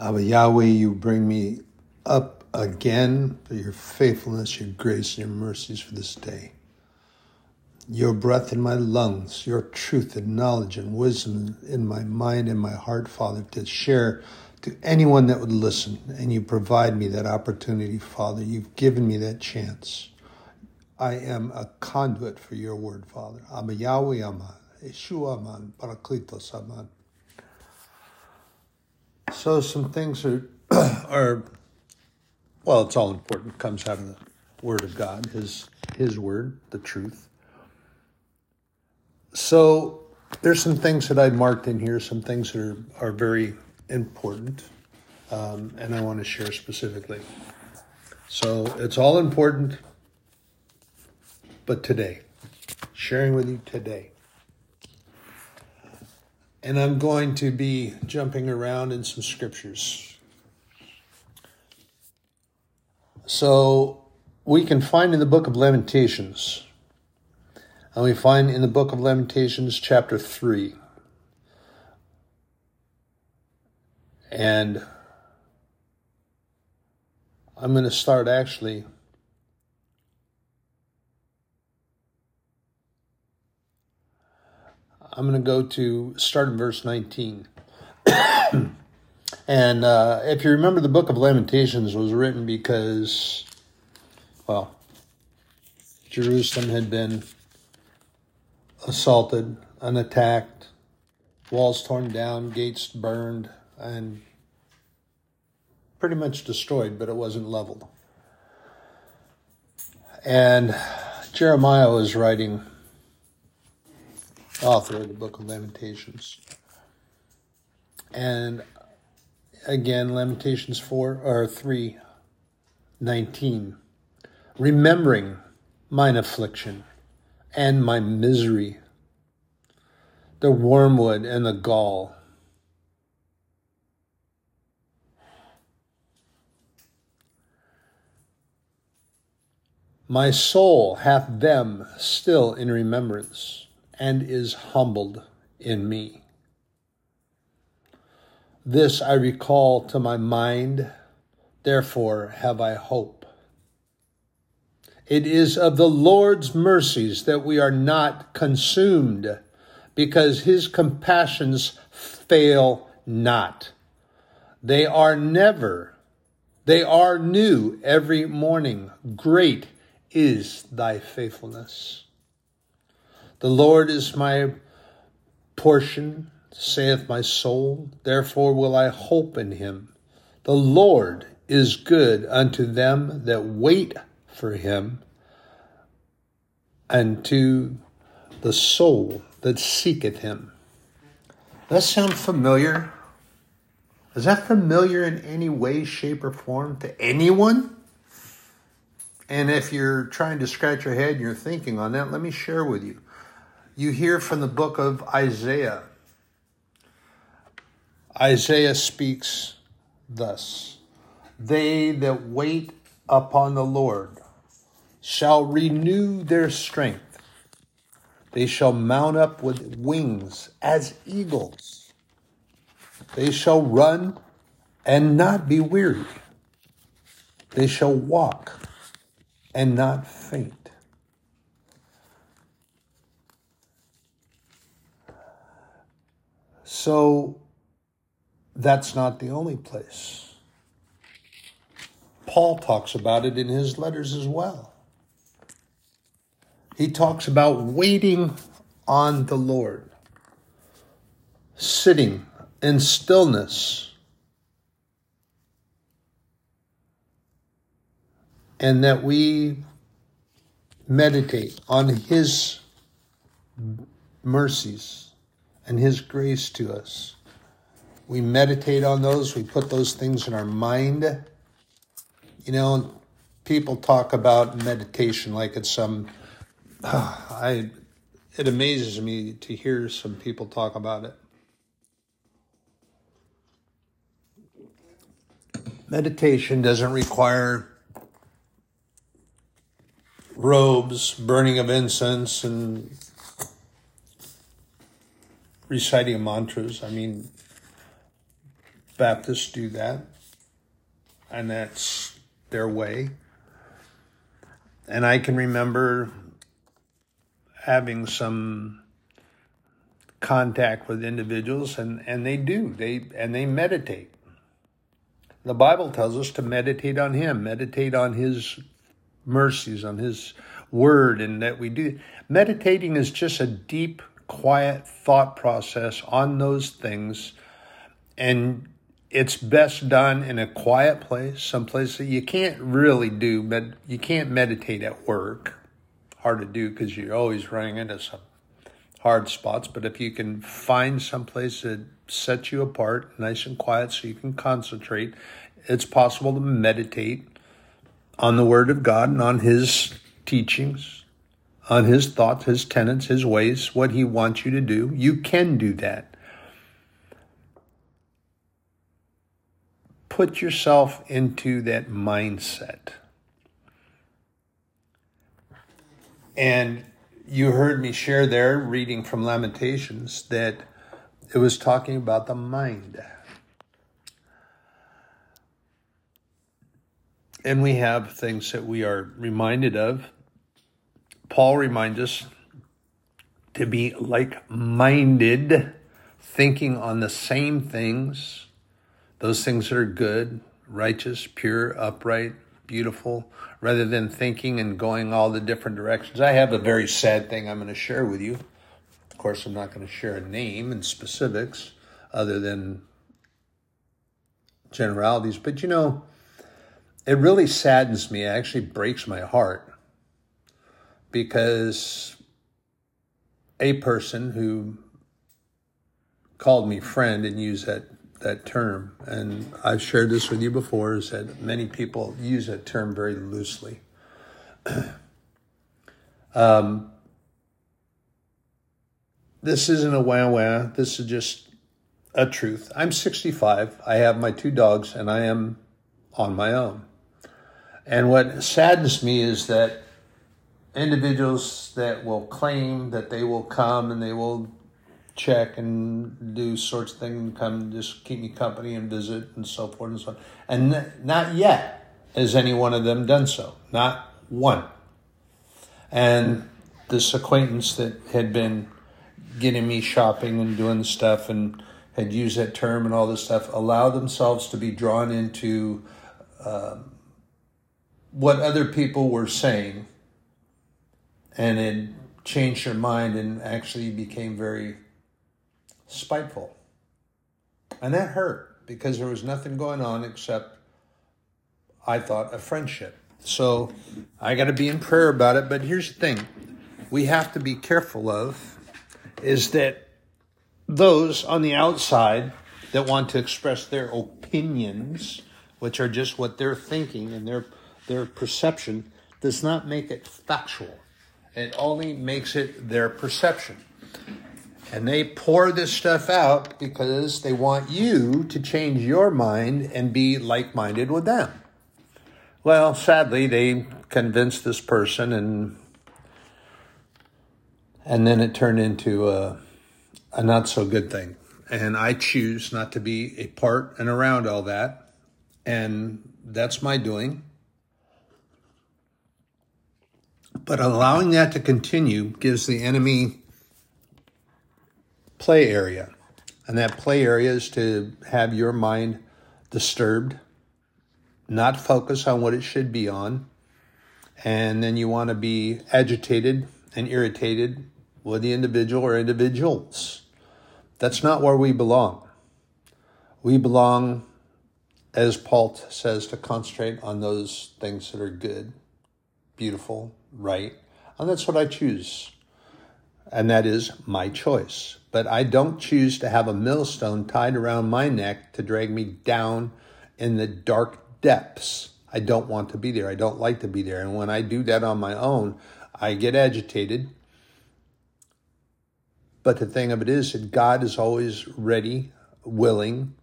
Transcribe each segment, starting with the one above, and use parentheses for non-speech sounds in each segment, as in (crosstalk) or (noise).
Abba Yahweh, you bring me up again for your faithfulness, your grace, and your mercies for this day. Your breath in my lungs, your truth and knowledge and wisdom in my mind and my heart, Father, to share to anyone that would listen. And you provide me that opportunity, Father. You've given me that chance. I am a conduit for your word, Father. Abba Yahweh Aman, Yeshua Aman, Parakletos Aman. So some things are (clears throat) are well, it's all important. Comes out of the Word of God, His His Word, the truth. So there's some things that I marked in here, some things that are, are very important, um, and I want to share specifically. So it's all important, but today, sharing with you today. And I'm going to be jumping around in some scriptures. So we can find in the book of Lamentations, and we find in the book of Lamentations, chapter 3. And I'm going to start actually I'm going to go to start in verse 19. (coughs) and uh, if you remember, the book of Lamentations was written because, well, Jerusalem had been assaulted and attacked, walls torn down, gates burned, and pretty much destroyed, but it wasn't leveled. And Jeremiah was writing author of the book of Lamentations. And again, Lamentations 4 or 3 19. Remembering mine affliction and my misery, the wormwood and the gall. My soul hath them still in remembrance and is humbled in me. This I recall to my mind, therefore have I hope. It is of the Lord's mercies that we are not consumed, because his compassions fail not. They are never, they are new every morning. Great is thy faithfulness. The Lord is my portion, saith my soul, therefore will I hope in him. The Lord is good unto them that wait for him, and to the soul that seeketh him. Does that sound familiar? Is that familiar in any way, shape, or form to anyone? And if you're trying to scratch your head and you're thinking on that, let me share with you you hear from the book of Isaiah. Isaiah speaks thus They that wait upon the Lord shall renew their strength. They shall mount up with wings as eagles. They shall run and not be weary. They shall walk and not faint. So that's not the only place. Paul talks about it in his letters as well. He talks about waiting on the Lord, sitting in stillness, and that we meditate on his mercies and His grace to us. We meditate on those, we put those things in our mind. You know, people talk about meditation like it's some. (sighs) I, it amazes me to hear some people talk about it. Meditation doesn't require robes, burning of incense, and reciting mantras. I mean, Buddhists do that, and that's their way. And I can remember having some contact with individuals and, and they do they and they meditate the bible tells us to meditate on him meditate on his mercies on his word and that we do meditating is just a deep quiet thought process on those things. And it's best done in a quiet place someplace that you can't really do but you can't meditate at work. Hard to do because you're always running into some hard spots, but if you can find some place that sets you apart, nice and quiet, so you can concentrate, it's possible to meditate on the Word of God and on His teachings, on His thoughts, His tenets, His ways, what He wants you to do. You can do that. Put yourself into that mindset. And you heard me share there, reading from Lamentations, that it was talking about the mind. And we have things that we are reminded of. Paul reminds us to be like minded, thinking on the same things, those things that are good, righteous, pure, upright, beautiful, rather than thinking and going all the different directions. I have a very sad thing I'm going to share with you. Of course, I'm not going to share a name and specifics other than generalities, but you know, it really saddens me. It actually breaks my heart because a person who called me friend and used that that term, and I've shared this with you before, is that many people use that term very loosely. (clears throat) um, this isn't a wah wah. This is just a truth. I'm 65. I have my two dogs, and I am on my own. And what saddens me is that individuals that will claim that they will come and they will check and do sorts of things and come just keep me company and visit and so forth and so on. And not yet has any one of them done so. Not one. And this acquaintance that had been getting me shopping and doing stuff and had used that term and all this stuff allow themselves to be drawn into um, what other people were saying and it changed her mind and actually became very spiteful. And that hurt because there was nothing going on except, I thought, a friendship. So I got to be in prayer about it. But here's the thing we have to be careful of is that those on the outside that want to express their opinions, which are just what they're thinking and their their perception, does not make it factual. It only makes it their perception. And they pour this stuff out because they want you to change your mind and be like minded with them. Well, sadly, they convinced this person, and and then it turned into a, a not so good thing. And I choose not to be a part and around all that. And that's my doing. But allowing that to continue gives the enemy play area. And that play area is to have your mind disturbed, not focus on what it should be on. And then you want to be agitated and irritated with the individual or individuals. That's not where we belong. We belong, as Paul says, to concentrate on those things that are good, beautiful, right. And that's what I choose. And that is my choice but I don't choose to have a millstone tied around my neck to drag me down in the dark depths. I don't want to be there. I don't like to be there. And when I do that on my own, I get agitated. But the thing of it is that God is always ready, willing,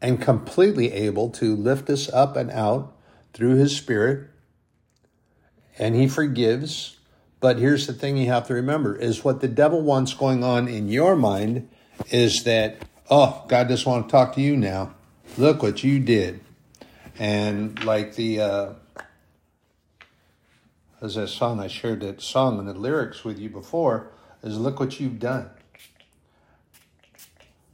and completely able to lift us up and out through His Spirit. And He forgives but here's the thing you have to remember is what the devil wants going on in your mind is that, oh, God doesn't want to talk to you now. Look what you did. And like the, uh, as that song, I shared that song and the lyrics with you before, is look what you've done.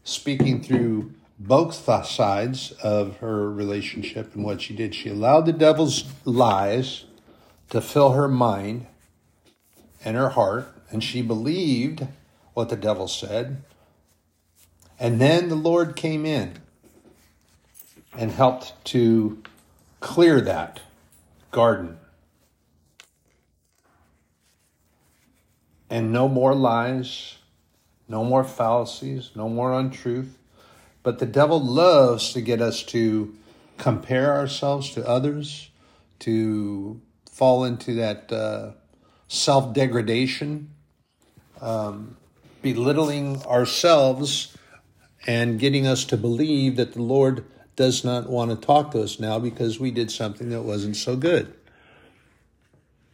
Speaking through both sides of her relationship and what she did, she allowed the devil's lies to fill her mind and her heart, and she believed what the devil said. And then the Lord came in and helped to clear that garden. And no more lies, no more fallacies, no more untruth. But the devil loves to get us to compare ourselves to others, to fall into that uh, self degradation, um, belittling ourselves, and getting us to believe that the Lord does not want to talk to us now because we did something that wasn't so good.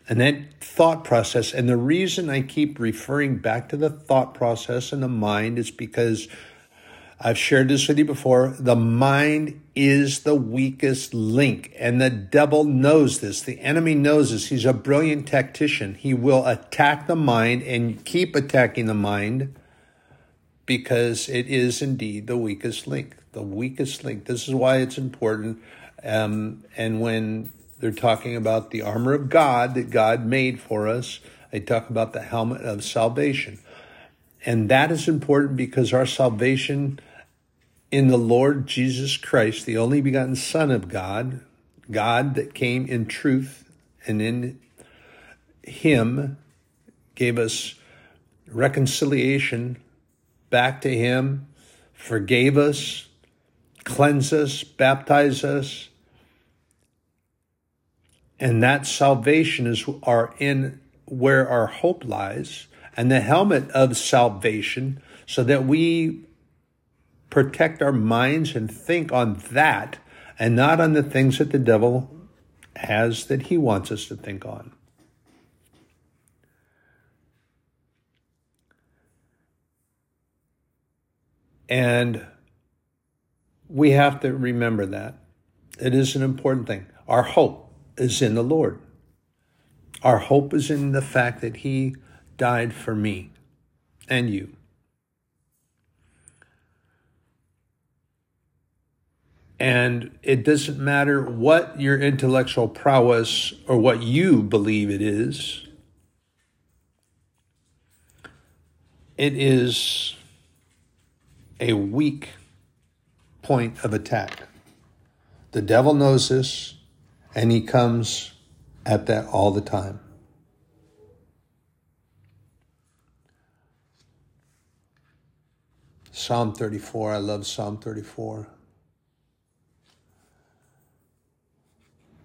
And that thought process, and the reason I keep referring back to the thought process and the mind is because I've shared this with you before. The mind is the weakest link, and the devil knows this. The enemy knows this. He's a brilliant tactician. He will attack the mind and keep attacking the mind because it is indeed the weakest link the weakest link. This is why it's important. Um, and when they're talking about the armor of God that God made for us, they talk about the helmet of salvation. And that is important because our salvation in the Lord Jesus Christ, the only begotten Son of God, God that came in truth and in Him gave us reconciliation back to Him, forgave us, cleanse us, baptize us. And that salvation is our in where our hope lies, and the helmet of salvation, so that we protect our minds and think on that and not on the things that the devil has that he wants us to think on. And we have to remember that. It is an important thing. Our hope is in the Lord. Our hope is in the fact that He died for me and you. And it doesn't matter what your intellectual prowess or what you believe it is, it is a weak point of attack. The devil knows this, and he comes at that all the time. Psalm 34, I love Psalm 34.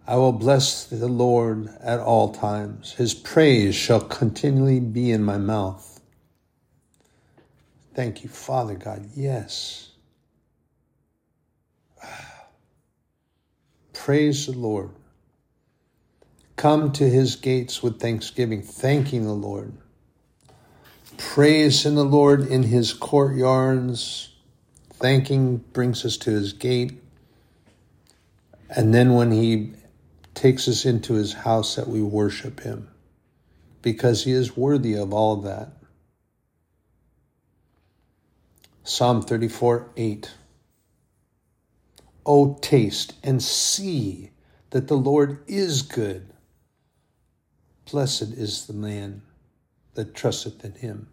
I will bless the Lord at all times. His praise shall continually be in my mouth. Thank you, Father God. Yes. (sighs) Praise the Lord. Come to his gates with thanksgiving, thanking the Lord. Praise in the Lord in his courtyards. Thanking brings us to his gate. And then when he takes us into his house, that we worship him because he is worthy of all that. Psalm 34 8. Oh, taste and see that the Lord is good. Blessed is the man that trusteth in him.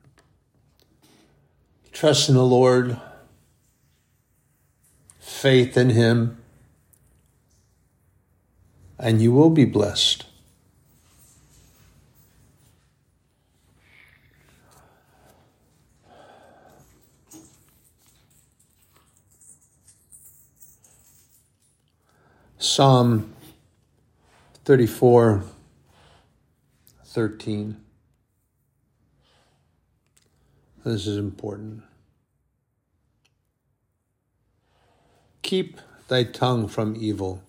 Trust in the Lord, faith in him, and you will be blessed. Psalm 34 13. This is important. Keep thy tongue from evil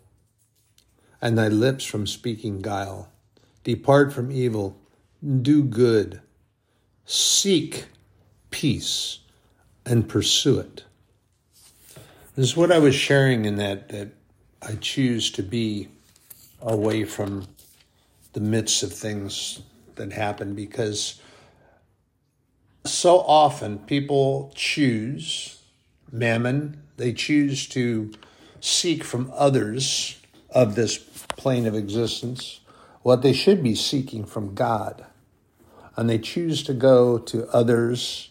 and thy lips from speaking guile. Depart from evil, do good, seek peace, and pursue it. This is what I was sharing in that that I choose to be away from the midst of things that happen because so often people choose mammon, they choose to seek from others of this plane of existence what they should be seeking from God. And they choose to go to others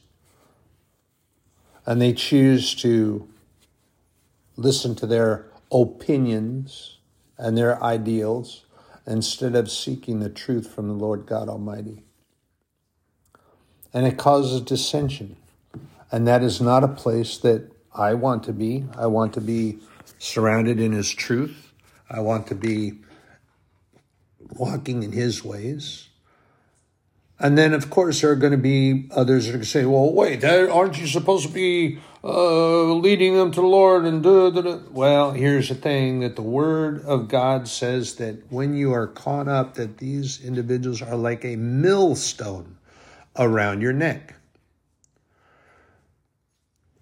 and they choose to listen to their opinions and their ideals instead of seeking the truth from the Lord God Almighty. And it causes dissension. And that is not a place that I want to be. I want to be surrounded in His truth. I want to be walking in His ways. And then, of course, there are going to be others that are going to say, well, wait, aren't you supposed to be uh, leading them to the Lord? And. Well, here's the thing that the Word of God says that when you are caught up, that these individuals are like a millstone around your neck.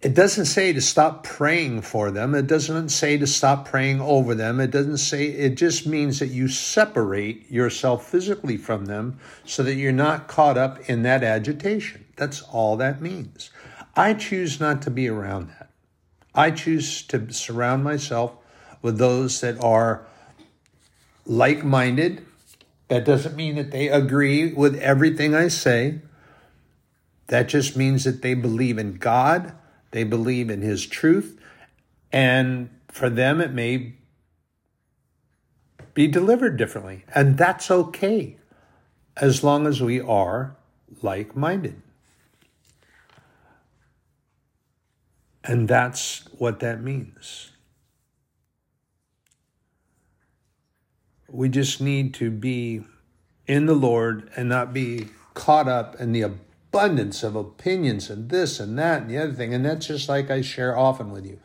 It doesn't say to stop praying for them. It doesn't say to stop praying over them. It doesn't say, it just means that you separate yourself physically from them so that you're not caught up in that agitation. That's all that means. I choose not to be around that. I choose to surround myself with those that are like minded. That doesn't mean that they agree with everything I say. That just means that they believe in God they believe in his truth, and for them it may be delivered differently. And that's okay as long as we are like minded. And that's what that means. We just need to be in the Lord and not be caught up in the abundance of opinions and this and that and the other thing. And that's just like I share often with you.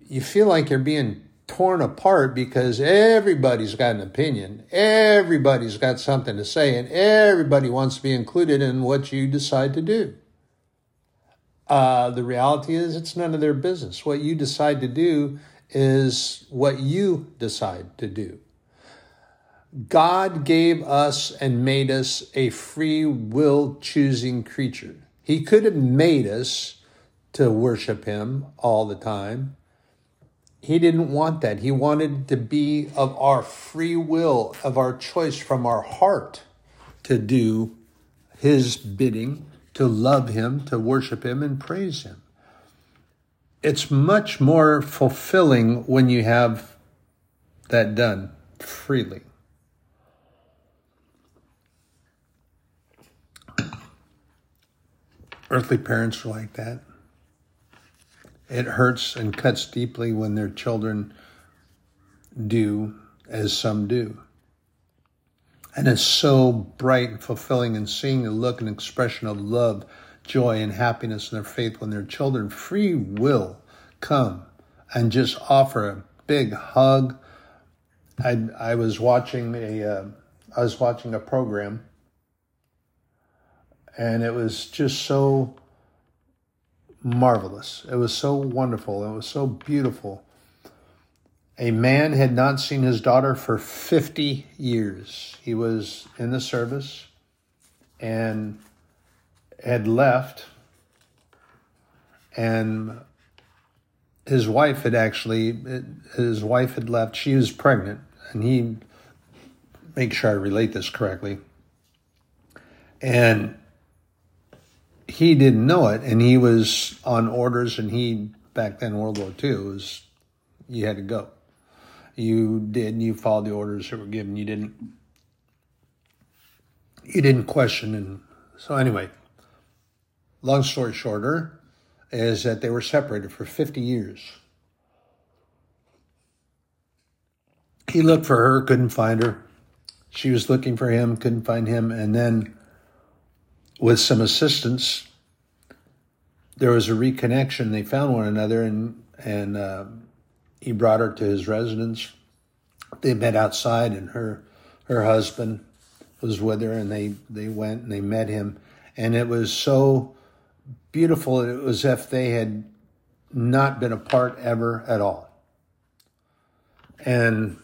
You feel like you're being torn apart because everybody's got an opinion, everybody's got something to say, and everybody wants to be included in what you decide to do. Uh, the reality is, it's none of their business. What you decide to do is what you decide to do. God gave us and made us a free will choosing creature. He could have made us to worship Him all the time. He didn't want that. He wanted to be of our free will, of our choice from our heart to do His bidding, to love Him, to worship Him, and praise Him. It's much more fulfilling when you have that done freely. Earthly parents are like that. It hurts and cuts deeply when their children do as some do. And it's so bright and fulfilling and seeing the look and expression of love, joy, and happiness in their faith when their children free will come and just offer a big hug. I, I was watching a uh, I was watching a program and it was just so marvelous. It was so wonderful. It was so beautiful. A man had not seen his daughter for 50 years. He was in the service and had left, and his wife had actually, his wife had left. She was pregnant, and he, make sure I relate this correctly. And he didn't know it, and he was on orders, and he back then World War II was you had to go. You did. You followed the orders that were given. You didn't. You didn't question, and so anyway. Long story shorter, is that they were separated for fifty years. He looked for her, couldn't find her. She was looking for him, couldn't find him, and then with some assistance, there was a reconnection. They found one another, and and uh, he brought her to his residence. They met outside, and her her husband was with her, and they they went and they met him, and it was so beautiful. It was as if they had not been apart ever at all. And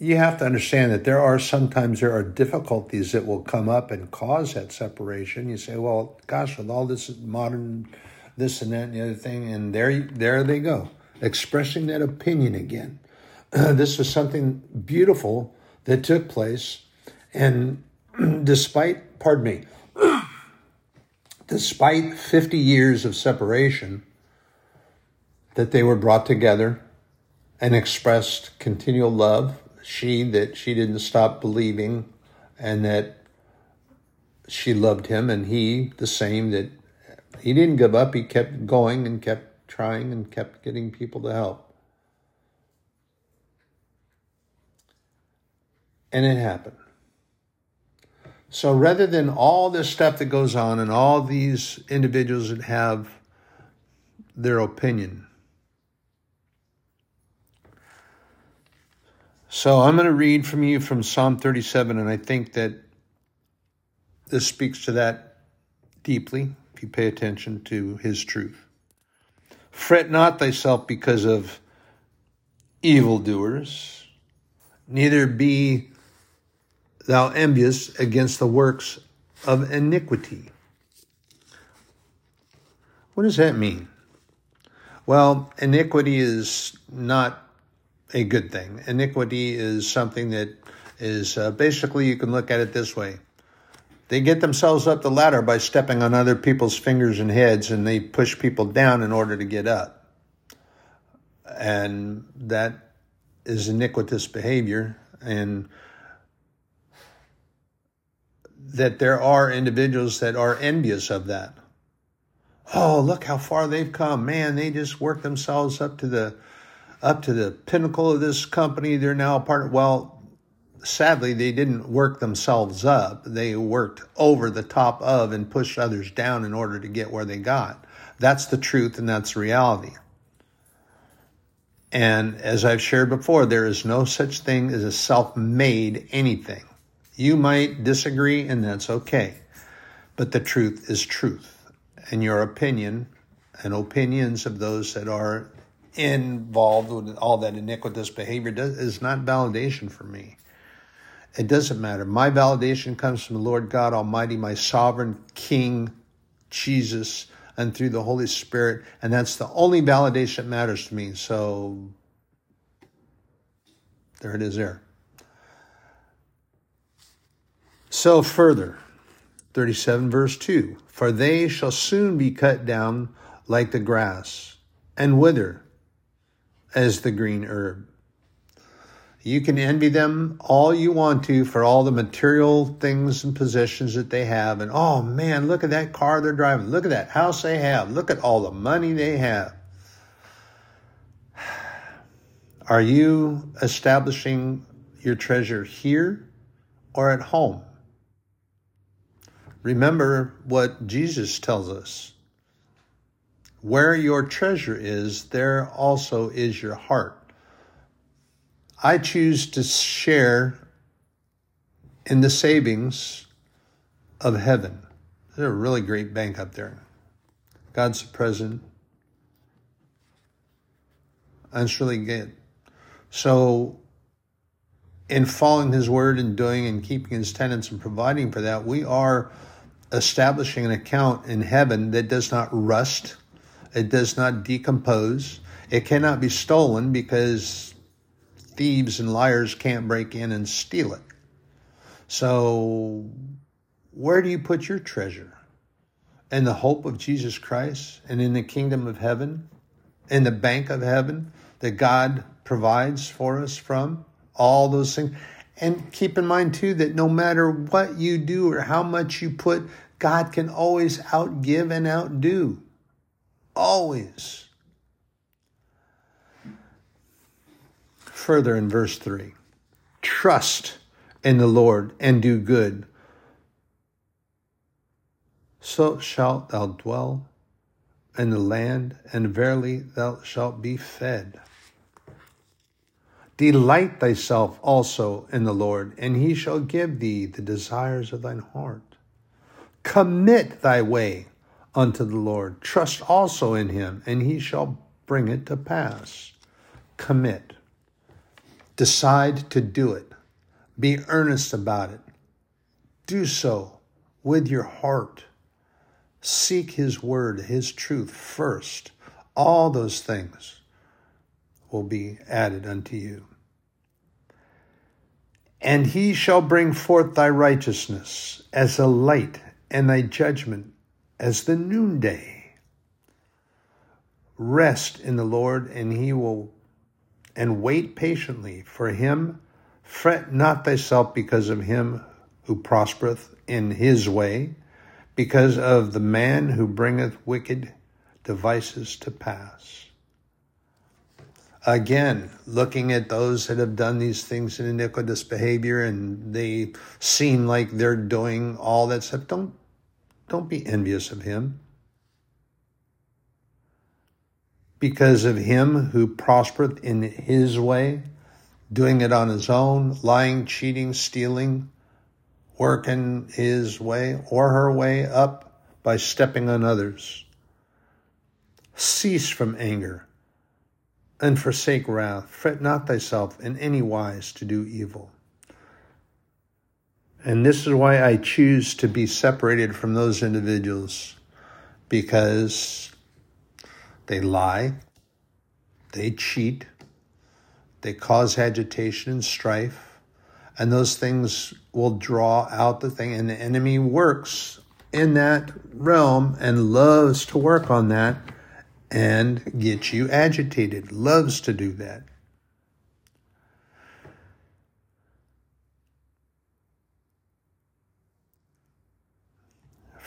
you have to understand that there are sometimes there are difficulties that will come up and cause that separation. You say, well, gosh, with all this modern this and that and the other thing, and there there they go, expressing that opinion again. (clears throat) this was something beautiful that took place, and (clears throat) despite, pardon me, (clears throat) despite 50 years of separation, that they were brought together and expressed continual love she that she didn't stop believing and that she loved him and he the same that he didn't give up. He kept going and kept trying and kept getting people to help. And it happened. So rather than all this stuff that goes on and all these individuals that have their opinion So I'm going to read from you from Psalm 37, and I think that this speaks to that deeply if you pay attention to his truth. Fret not thyself because of evildoers, neither be thou envious against the works of iniquity. What does that mean? Well, iniquity is not a good thing. Iniquity is something that is uh, basically, you can look at it this way. They get themselves up the ladder by stepping on other people's fingers and heads, and they push people down in order to get up. And that is iniquitous behavior. And that there are individuals that are envious of that. Oh, look how far they've come. Man, they just work themselves up to the up to the pinnacle of this company. They're now a part of, well, sadly, they didn't work themselves up. They worked over the top of and pushed others down in order to get where they got. That's the truth and that's reality. And as I've shared before, there is no such thing as a self made anything. You might disagree, and that's okay. But the truth is truth. And your opinion and opinions of those that are involved with all that iniquitous behavior does, is not validation for me. It doesn't matter. My validation comes from the Lord God Almighty, my sovereign King, Jesus, and through the Holy Spirit. And that's the only validation that matters to me. So there it is there. So further, 37 verse 2 For they shall soon be cut down like the grass and wither as the green herb. You can envy them all you want to for all the material things and possessions that they have. And oh man, look at that car they're driving. Look at that house they have. Look at all the money they have. (sighs) Are you establishing your treasure here or at home? Remember what Jesus tells us where your treasure is, there also is your heart. I choose to share in the savings of heaven. There's a really great bank up there. God's present. That's really good. So, in following His word and doing and keeping His tenets and providing for that, we are establishing an account in heaven that does not rust it does not decompose. It cannot be stolen because thieves and liars can't break in and steal it. So, where do you put your treasure? In the hope of Jesus Christ and in the kingdom of heaven, in the bank of heaven that God provides for us from, all those things. And keep in mind, too, that no matter what you do or how much you put, God can always outgive and outdo. Always. Further in verse 3 Trust in the Lord and do good. So shalt thou dwell in the land, and verily thou shalt be fed. Delight thyself also in the Lord, and he shall give thee the desires of thine heart. Commit thy way unto the Lord. Trust also in him, and he shall bring it to pass. Commit. Decide to do it. Be earnest about it. Do so with your heart. Seek his word, his truth first. All those things will be added unto you. And he shall bring forth thy righteousness as a light, and thy judgment as the noonday. Rest in the Lord, and he will, and wait patiently for him. Fret not thyself because of him who prospereth in his way, because of the man who bringeth wicked devices to pass. Again, looking at those that have done these things in iniquitous behavior and they seem like they're doing all that stuff, don't don't be envious of him. Because of him who prospereth in his way, doing it on his own, lying, cheating, stealing, working his way or her way up by stepping on others. Cease from anger and forsake wrath. Fret not thyself in any wise to do evil. And this is why I choose to be separated from those individuals because they lie, they cheat, they cause agitation and strife, and those things will draw out the thing. And the enemy works in that realm and loves to work on that and get you agitated, loves to do that.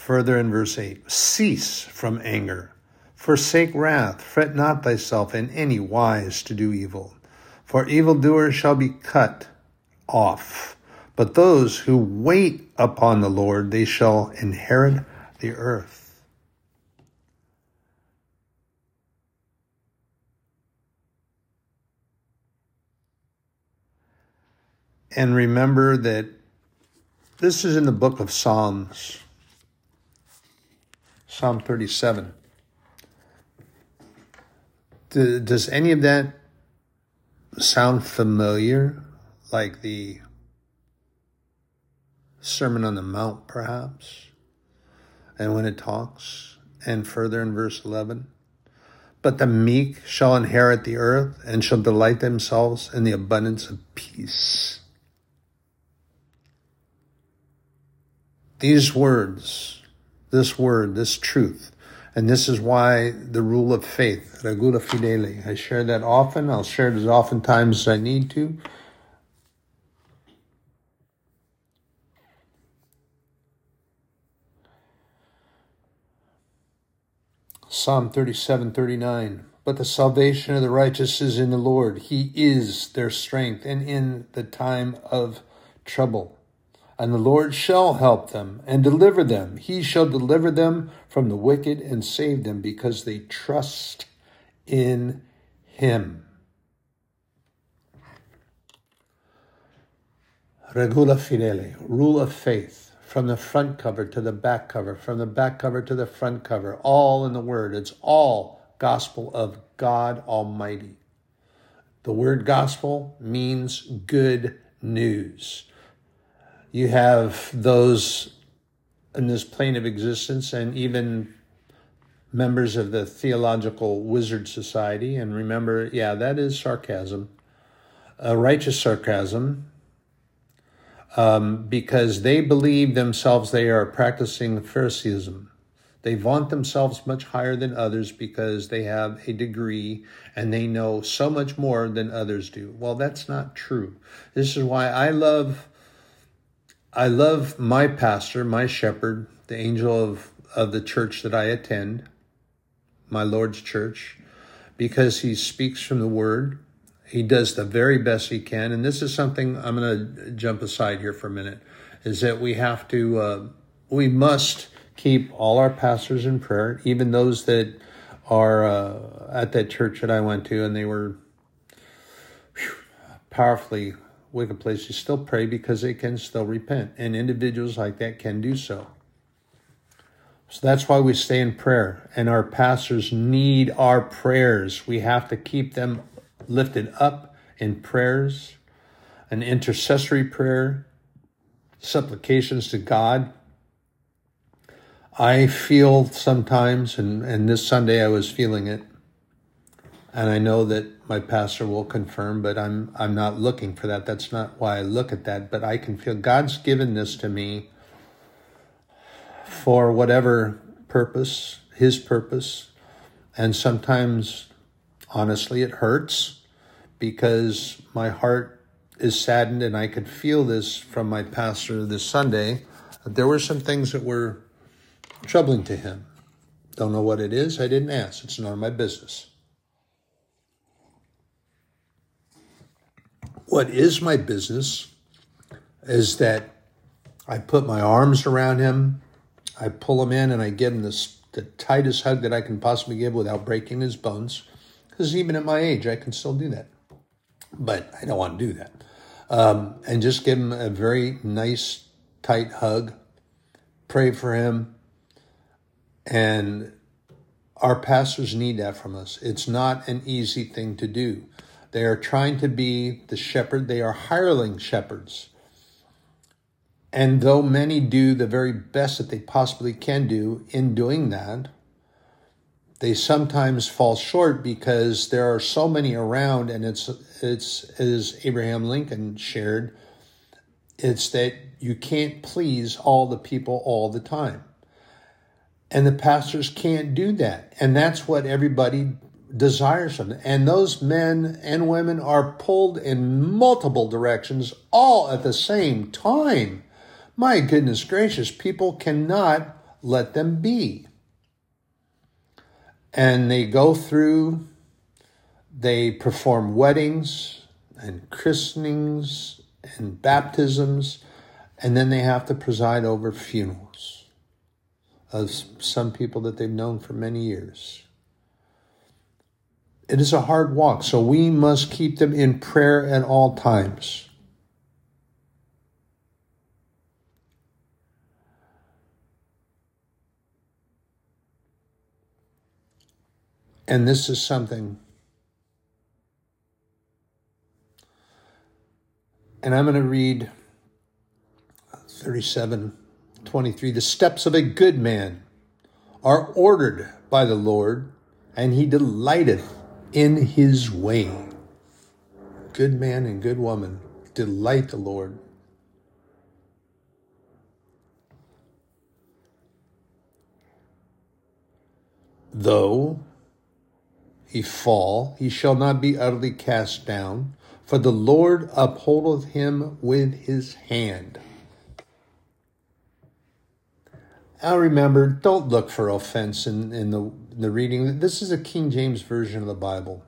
Further in verse 8 Cease from anger, forsake wrath, fret not thyself in any wise to do evil, for evildoers shall be cut off. But those who wait upon the Lord, they shall inherit the earth. And remember that this is in the book of Psalms. Psalm 37. Does any of that sound familiar? Like the Sermon on the Mount, perhaps? And when it talks, and further in verse 11, but the meek shall inherit the earth and shall delight themselves in the abundance of peace. These words this word, this truth. And this is why the rule of faith, regula fideli. I share that often. I'll share it as often times as I need to. Psalm 37 39. But the salvation of the righteous is in the Lord. He is their strength, and in the time of trouble and the Lord shall help them and deliver them. He shall deliver them from the wicked and save them because they trust in him. Regula fideli, rule of faith, from the front cover to the back cover, from the back cover to the front cover, all in the Word. It's all gospel of God Almighty. The word gospel means good news you have those in this plane of existence and even members of the Theological Wizard Society. And remember, yeah, that is sarcasm, a righteous sarcasm, um, because they believe themselves they are practicing Phariseeism. They vaunt themselves much higher than others because they have a degree and they know so much more than others do. Well, that's not true. This is why I love I love my pastor, my shepherd, the angel of, of the church that I attend, my Lord's church, because he speaks from the word. He does the very best he can. And this is something I'm going to jump aside here for a minute is that we have to, uh, we must keep all our pastors in prayer, even those that are uh, at that church that I went to and they were powerfully wicked places still pray because they can still repent, and individuals like that can do so. So that's why we stay in prayer, and our pastors need our prayers. We have to keep them lifted up in prayers, an intercessory prayer, supplications to God. I feel sometimes, and, and this Sunday I was feeling it, and I know that my pastor will confirm, but I'm I'm not looking for that. That's not why I look at that. But I can feel God's given this to me for whatever purpose, His purpose, and sometimes, honestly, it hurts because my heart is saddened, and I could feel this from my pastor this Sunday. There were some things that were troubling to him. Don't know what it is. I didn't ask. It's none of my business. What is my business is that I put my arms around him, I pull him in, and I give him this, the tightest hug that I can possibly give without breaking his bones. Because even at my age, I can still do that. But I don't want to do that. Um, and just give him a very nice, tight hug, pray for him. And our pastors need that from us. It's not an easy thing to do. They are trying to be the shepherd, they are hireling shepherds. And though many do the very best that they possibly can do in doing that, they sometimes fall short because there are so many around, and it's it's as Abraham Lincoln shared, it's that you can't please all the people all the time. And the pastors can't do that. And that's what everybody desires them. And those men and women are pulled in multiple directions all at the same time. My goodness gracious, people cannot let them be. And they go through, they perform weddings and christenings and baptisms, and then they have to preside over funerals of some people that they've known for many years. It is a hard walk, so we must keep them in prayer at all times. And this is something, and I'm going to read 37 23. The steps of a good man are ordered by the Lord, and he delighteth in his way. Good man and good woman delight the Lord. Though he fall, he shall not be utterly cast down, for the Lord upholdeth him with his hand. I remember, don't look for offense in, in the the reading. This is a King James version of the Bible.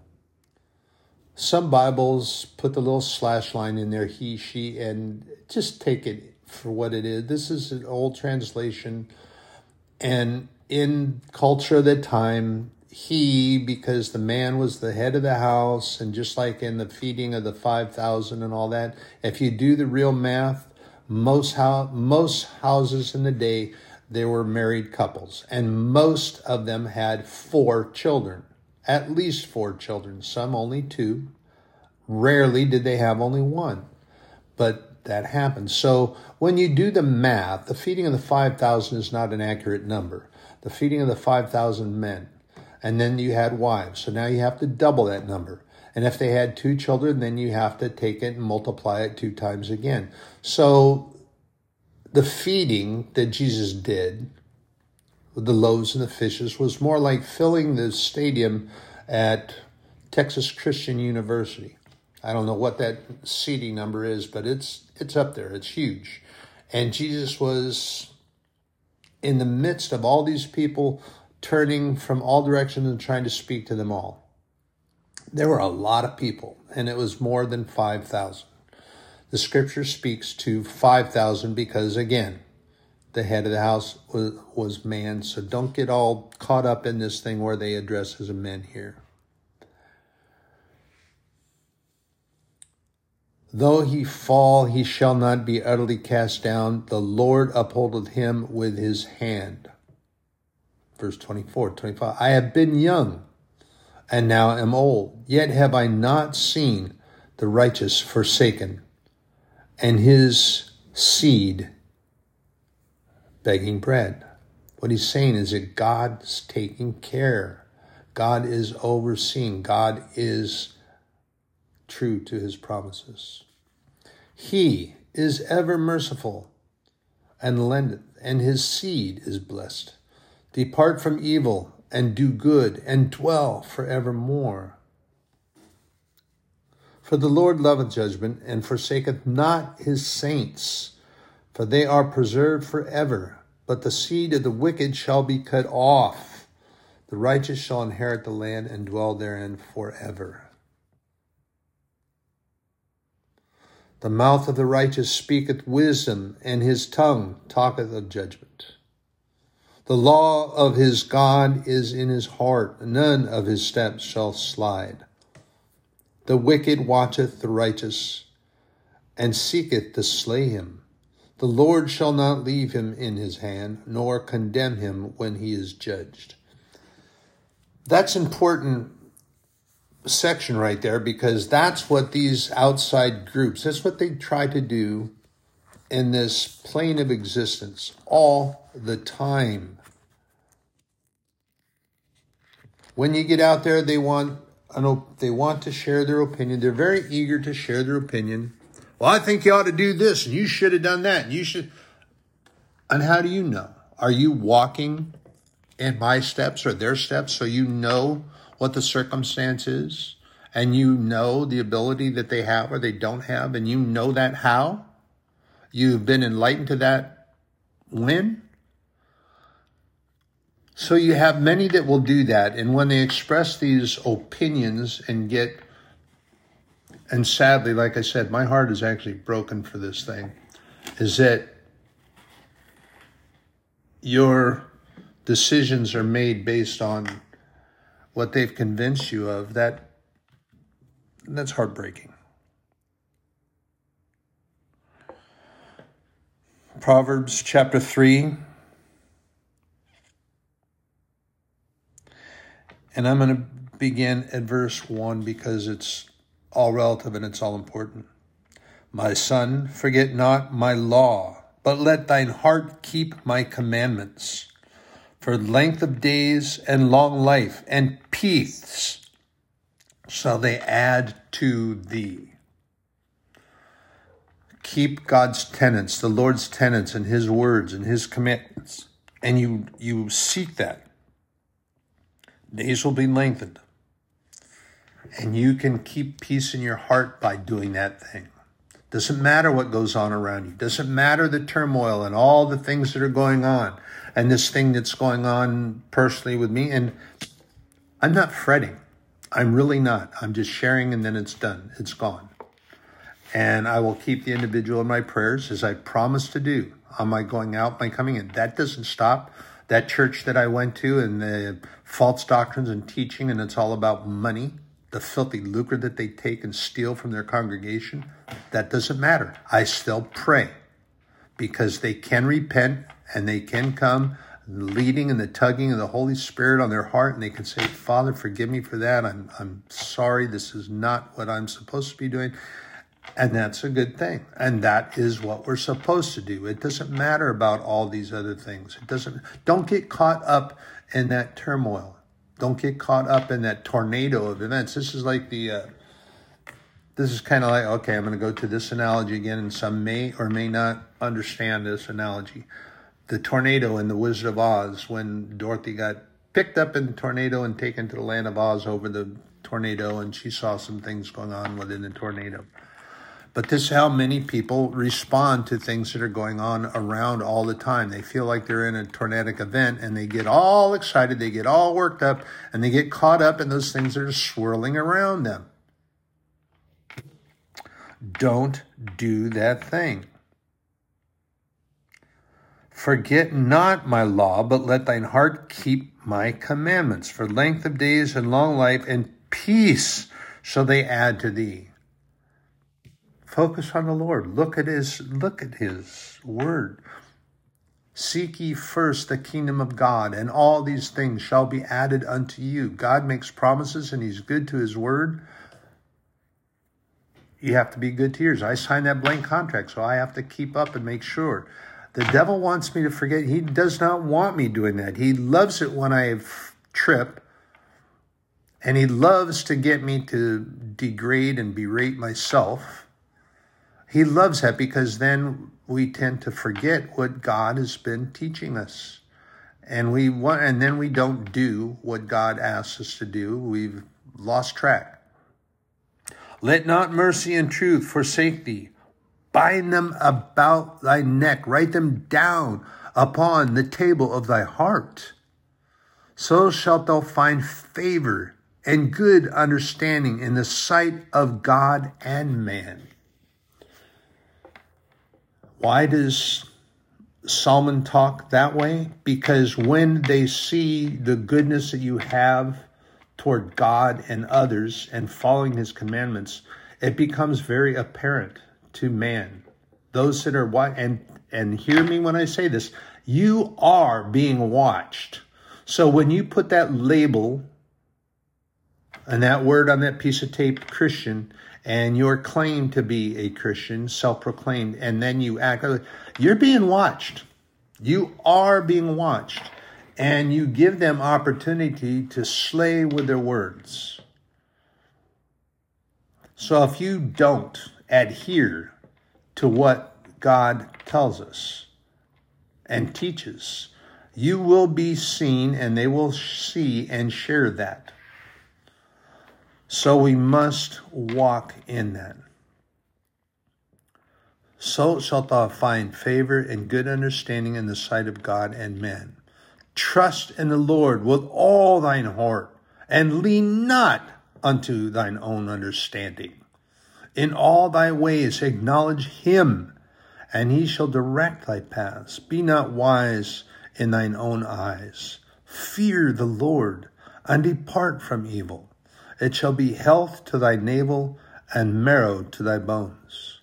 Some Bibles put the little slash line in there, he, she, and just take it for what it is. This is an old translation. And in culture of the time, he, because the man was the head of the house, and just like in the feeding of the 5,000 and all that, if you do the real math, most, ho- most houses in the day they were married couples, and most of them had four children, at least four children, some only two. Rarely did they have only one, but that happened. So when you do the math, the feeding of the 5,000 is not an accurate number. The feeding of the 5,000 men, and then you had wives. So now you have to double that number. And if they had two children, then you have to take it and multiply it two times again. So the feeding that Jesus did with the loaves and the fishes was more like filling the stadium at Texas Christian University. I don't know what that seating number is, but it's it's up there. It's huge. And Jesus was in the midst of all these people turning from all directions and trying to speak to them all. There were a lot of people, and it was more than 5,000. The scripture speaks to 5,000 because, again, the head of the house was, was man. So don't get all caught up in this thing where they address as a men here. Though he fall, he shall not be utterly cast down. The Lord upholdeth him with his hand. verse 24, 25. I have been young and now am old, yet have I not seen the righteous forsaken and his seed begging bread. What he's saying is that God's taking care. God is overseeing. God is true to his promises. He is ever merciful and lendeth, and his seed is blessed. Depart from evil and do good and dwell forevermore. For the Lord loveth judgment and forsaketh not his saints, for they are preserved forever. But the seed of the wicked shall be cut off. The righteous shall inherit the land and dwell therein for forever. The mouth of the righteous speaketh wisdom, and his tongue talketh of judgment. The law of his God is in his heart, none of his steps shall slide. The wicked watcheth the righteous, and seeketh to slay him. The Lord shall not leave him in his hand, nor condemn him when he is judged. That's important section right there because that's what these outside groups, that's what they try to do in this plane of existence all the time. When you get out there, they want an, they want to share their opinion. They're very eager to share their opinion. Well, I think you ought to do this, and you should have done that, and you should. And how do you know? Are you walking in my steps or their steps so you know what the circumstance is and you know the ability that they have or they don't have and you know that how you've been enlightened to that when so you have many that will do that and when they express these opinions and get and sadly like i said my heart is actually broken for this thing is that your decisions are made based on what they've convinced you of, that that's heartbreaking. Proverbs chapter 3. And I'm going to begin at verse 1 because it's all relative and it's all important. My son, forget not my law, but let thine heart keep my commandments for length of days and long life and peace shall they add to thee. Keep God's tenets, the Lord's tenets and his words and his commandments, and you, you seek that. Days will be lengthened. And you can keep peace in your heart by doing that thing. Doesn't matter what goes on around you. Doesn't matter the turmoil and all the things that are going on and this thing that's going on personally with me. And I'm not fretting. I'm really not. I'm just sharing and then it's done. It's gone. And I will keep the individual in my prayers as I promised to do on my going out, my coming in. That doesn't stop. That church that I went to and the false doctrines and teaching, and it's all about money, the filthy lucre that they take and steal from their congregation, that doesn't matter. I still pray because they can repent and they can come leading and the tugging of the Holy Spirit on their heart, and they can say, Father, forgive me for that. I'm, I'm sorry. This is not what I'm supposed to be doing. And that's a good thing. And that is what we're supposed to do. It doesn't matter about all these other things. It doesn't, don't get caught up in that turmoil. Don't get caught up in that tornado of events. This is like the, uh, this is kind of like, okay, I'm going to go to this analogy again, and some may or may not understand this analogy the tornado in The Wizard of Oz when Dorothy got picked up in the tornado and taken to the land of Oz over the tornado, and she saw some things going on within the tornado. But this is how many people respond to things that are going on around all the time. They feel like they're in a tornadic event and they get all excited, they get all worked up, and they get caught up in those things that are swirling around them. Don't do that thing. Forget not my law, but let thine heart keep my commandments. For length of days and long life and peace shall they add to thee. Focus on the Lord. Look at his look at his word. Seek ye first the kingdom of God, and all these things shall be added unto you. God makes promises and he's good to his word. You have to be good to yours. I signed that blank contract, so I have to keep up and make sure. The devil wants me to forget. He does not want me doing that. He loves it when I trip, and he loves to get me to degrade and berate myself. He loves that because then we tend to forget what God has been teaching us. And we want, and then we don't do what God asks us to do. We've lost track. Let not mercy and truth forsake thee. Bind them about thy neck. Write them down upon the table of thy heart. So shalt thou find favor and good understanding in the sight of God and man. Why does Solomon talk that way? Because when they see the goodness that you have toward God and others and following his commandments, it becomes very apparent to man. Those that are what and and hear me when I say this, you are being watched. So when you put that label and that word on that piece of tape, Christian, and you're claimed to be a Christian, self proclaimed, and then you act, you're being watched. You are being watched. And you give them opportunity to slay with their words. So if you don't adhere to what God tells us and teaches, you will be seen and they will see and share that. So we must walk in that. So shalt thou find favor and good understanding in the sight of God and men. Trust in the Lord with all thine heart, and lean not unto thine own understanding. In all thy ways acknowledge him, and he shall direct thy paths. Be not wise in thine own eyes. Fear the Lord, and depart from evil. It shall be health to thy navel and marrow to thy bones.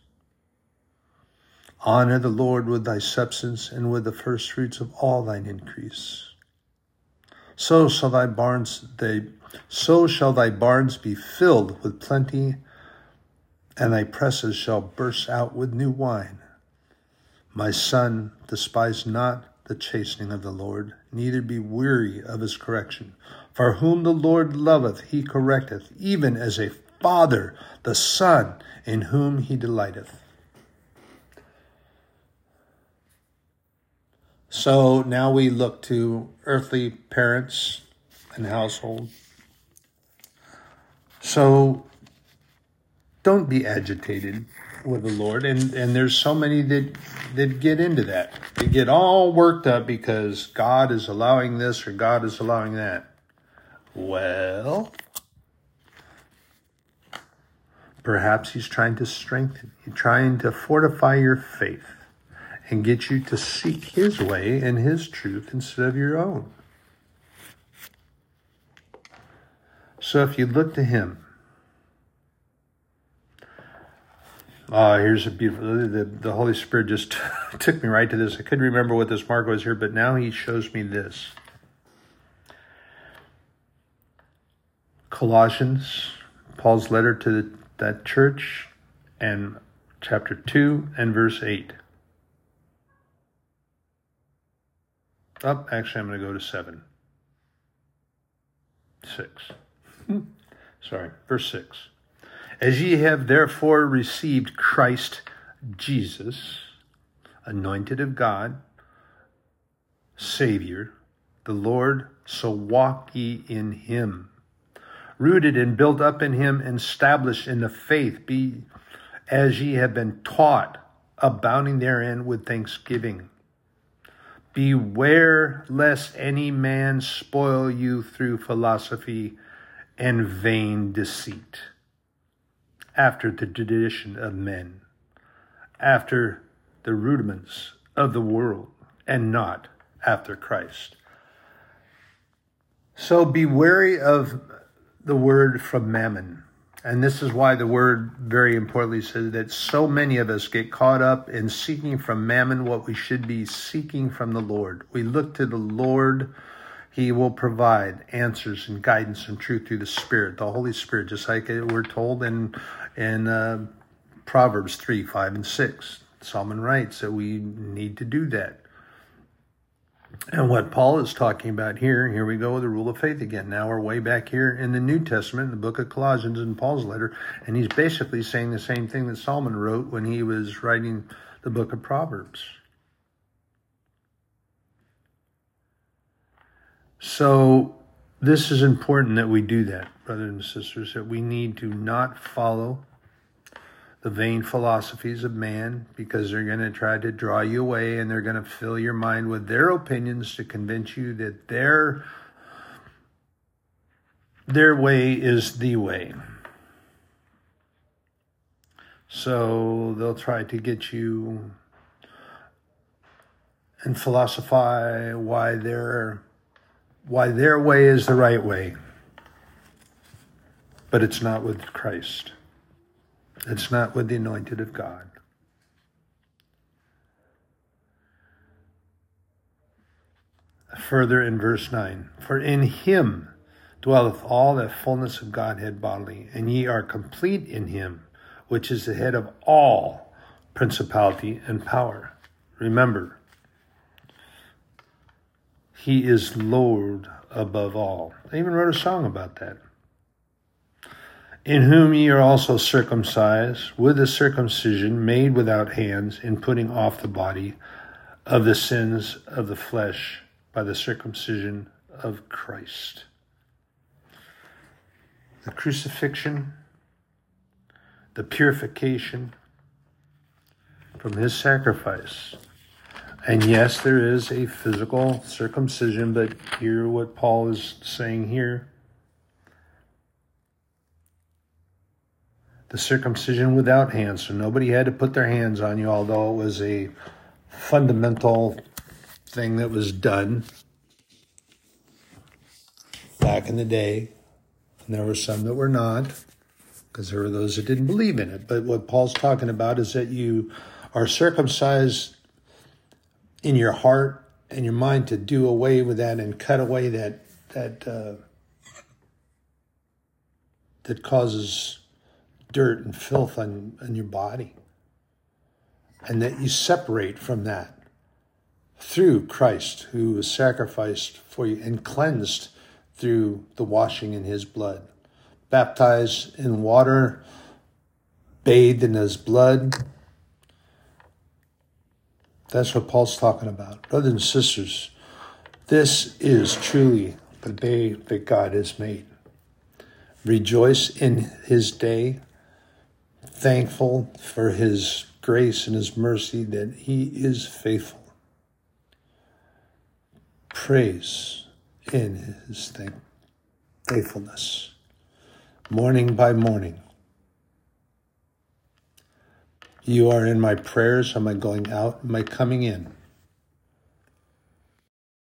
Honor the Lord with thy substance and with the first fruits of all thine increase. So shall thy barns they so shall thy barns be filled with plenty, and thy presses shall burst out with new wine. My son, despise not the chastening of the Lord, neither be weary of his correction. For whom the Lord loveth, he correcteth, even as a father the son in whom he delighteth. So now we look to earthly parents and household. So don't be agitated with the Lord. And, and there's so many that, that get into that. They get all worked up because God is allowing this or God is allowing that. Well, perhaps he's trying to strengthen, he's trying to fortify your faith and get you to seek his way and his truth instead of your own. So if you look to him, uh, here's a beautiful, the, the Holy Spirit just (laughs) took me right to this. I couldn't remember what this mark was here, but now he shows me this. Colossians, Paul's letter to the, that church, and chapter 2 and verse 8. Up, oh, actually, I'm going to go to 7. 6. (laughs) Sorry, verse 6. As ye have therefore received Christ Jesus, anointed of God, Savior, the Lord, so walk ye in him rooted and built up in him and established in the faith, be as ye have been taught, abounding therein with thanksgiving. Beware lest any man spoil you through philosophy and vain deceit, after the tradition of men, after the rudiments of the world, and not after Christ. So be wary of the word from mammon. And this is why the word very importantly says that so many of us get caught up in seeking from mammon what we should be seeking from the Lord. We look to the Lord. He will provide answers and guidance and truth through the Spirit, the Holy Spirit, just like we're told in in uh, Proverbs three, five, and six. Solomon writes that we need to do that. And what Paul is talking about here, here we go with the rule of faith again. Now we're way back here in the New Testament, in the book of Colossians in Paul's letter, and he's basically saying the same thing that Solomon wrote when he was writing the book of Proverbs. So this is important that we do that, brothers and sisters, that we need to not follow the vain philosophies of man because they're going to try to draw you away and they're going to fill your mind with their opinions to convince you that their their way is the way. So they'll try to get you and philosophize why their why their way is the right way. But it's not with Christ. It's not with the anointed of God. Further in verse 9 For in him dwelleth all the fullness of Godhead bodily, and ye are complete in him, which is the head of all principality and power. Remember, he is Lord above all. I even wrote a song about that in whom ye are also circumcised with the circumcision made without hands, in putting off the body of the sins of the flesh by the circumcision of Christ. The crucifixion, the purification from his sacrifice. And yes, there is a physical circumcision, but hear what Paul is saying here the circumcision without hands. So nobody had to put their hands on you, although it was a fundamental thing that was done back in the day. And there were some that were not, because there were those that didn't believe in it. But what Paul's talking about is that you are circumcised in your heart and your mind to do away with that and cut away that that uh, that causes dirt and filth on, on your body. And that you separate from that through Christ, who was sacrificed for you and cleansed through the washing in his blood. Baptized in water, bathed in his blood. That's what Paul's talking about. Brothers and sisters, this is truly the day that God has made. Rejoice in his day thankful for his grace and his mercy that he is faithful. Praise in his faithfulness, morning by morning. You are in my prayers. Am I going out? Am I coming in?